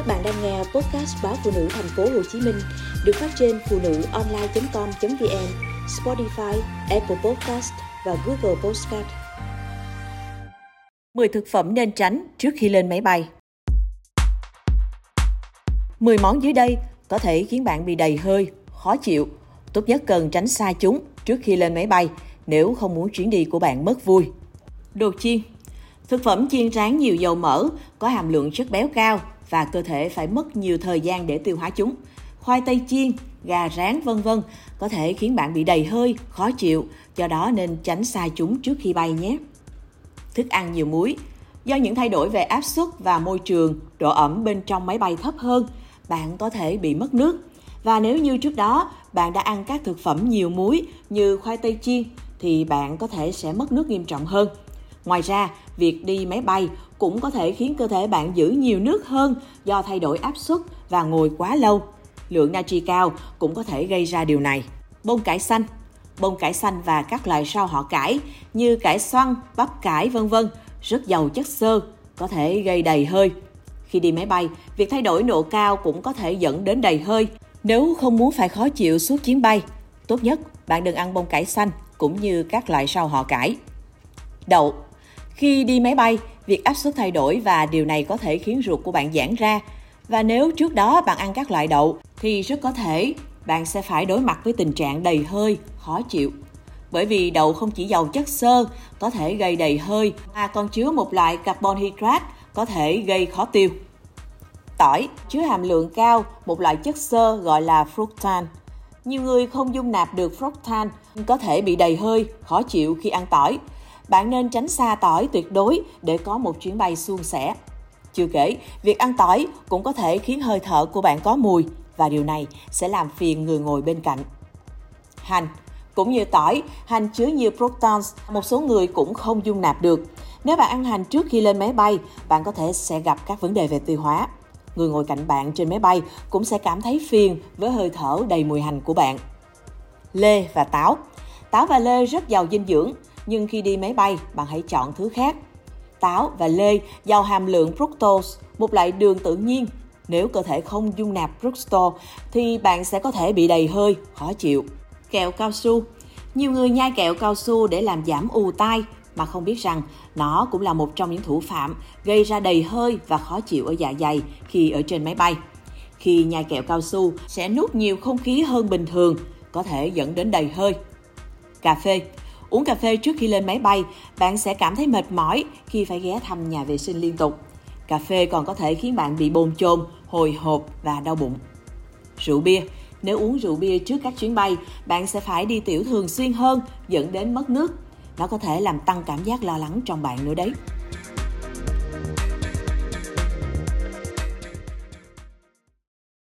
Các bạn đang nghe podcast báo phụ nữ thành phố Hồ Chí Minh được phát trên phụ nữ online.com.vn, Spotify, Apple Podcast và Google Podcast. 10 thực phẩm nên tránh trước khi lên máy bay. 10 món dưới đây có thể khiến bạn bị đầy hơi, khó chịu. Tốt nhất cần tránh xa chúng trước khi lên máy bay nếu không muốn chuyến đi của bạn mất vui. Đồ chiên Thực phẩm chiên rán nhiều dầu mỡ, có hàm lượng chất béo cao và cơ thể phải mất nhiều thời gian để tiêu hóa chúng. Khoai tây chiên, gà rán vân vân có thể khiến bạn bị đầy hơi, khó chịu, do đó nên tránh xa chúng trước khi bay nhé. Thức ăn nhiều muối Do những thay đổi về áp suất và môi trường, độ ẩm bên trong máy bay thấp hơn, bạn có thể bị mất nước. Và nếu như trước đó bạn đã ăn các thực phẩm nhiều muối như khoai tây chiên thì bạn có thể sẽ mất nước nghiêm trọng hơn. Ngoài ra, việc đi máy bay cũng có thể khiến cơ thể bạn giữ nhiều nước hơn do thay đổi áp suất và ngồi quá lâu. Lượng natri cao cũng có thể gây ra điều này. Bông cải xanh Bông cải xanh và các loại rau họ cải như cải xoăn, bắp cải vân vân rất giàu chất xơ, có thể gây đầy hơi. Khi đi máy bay, việc thay đổi độ cao cũng có thể dẫn đến đầy hơi. Nếu không muốn phải khó chịu suốt chuyến bay, tốt nhất bạn đừng ăn bông cải xanh cũng như các loại rau họ cải. Đậu khi đi máy bay, việc áp suất thay đổi và điều này có thể khiến ruột của bạn giãn ra. Và nếu trước đó bạn ăn các loại đậu thì rất có thể bạn sẽ phải đối mặt với tình trạng đầy hơi, khó chịu. Bởi vì đậu không chỉ giàu chất xơ, có thể gây đầy hơi, mà còn chứa một loại carbon hydrate có thể gây khó tiêu. Tỏi chứa hàm lượng cao một loại chất xơ gọi là fructan. Nhiều người không dung nạp được fructan, có thể bị đầy hơi, khó chịu khi ăn tỏi bạn nên tránh xa tỏi tuyệt đối để có một chuyến bay suôn sẻ. Chưa kể, việc ăn tỏi cũng có thể khiến hơi thở của bạn có mùi và điều này sẽ làm phiền người ngồi bên cạnh. Hành cũng như tỏi, hành chứa nhiều protons, một số người cũng không dung nạp được. Nếu bạn ăn hành trước khi lên máy bay, bạn có thể sẽ gặp các vấn đề về tiêu hóa. Người ngồi cạnh bạn trên máy bay cũng sẽ cảm thấy phiền với hơi thở đầy mùi hành của bạn. Lê và táo Táo và lê rất giàu dinh dưỡng, nhưng khi đi máy bay, bạn hãy chọn thứ khác. Táo và lê giàu hàm lượng fructose, một loại đường tự nhiên. Nếu cơ thể không dung nạp fructose thì bạn sẽ có thể bị đầy hơi, khó chịu. Kẹo cao su Nhiều người nhai kẹo cao su để làm giảm ù tai mà không biết rằng nó cũng là một trong những thủ phạm gây ra đầy hơi và khó chịu ở dạ dày khi ở trên máy bay. Khi nhai kẹo cao su sẽ nuốt nhiều không khí hơn bình thường, có thể dẫn đến đầy hơi. Cà phê Uống cà phê trước khi lên máy bay, bạn sẽ cảm thấy mệt mỏi khi phải ghé thăm nhà vệ sinh liên tục. Cà phê còn có thể khiến bạn bị bồn chồn, hồi hộp và đau bụng. Rượu bia Nếu uống rượu bia trước các chuyến bay, bạn sẽ phải đi tiểu thường xuyên hơn, dẫn đến mất nước. Nó có thể làm tăng cảm giác lo lắng trong bạn nữa đấy.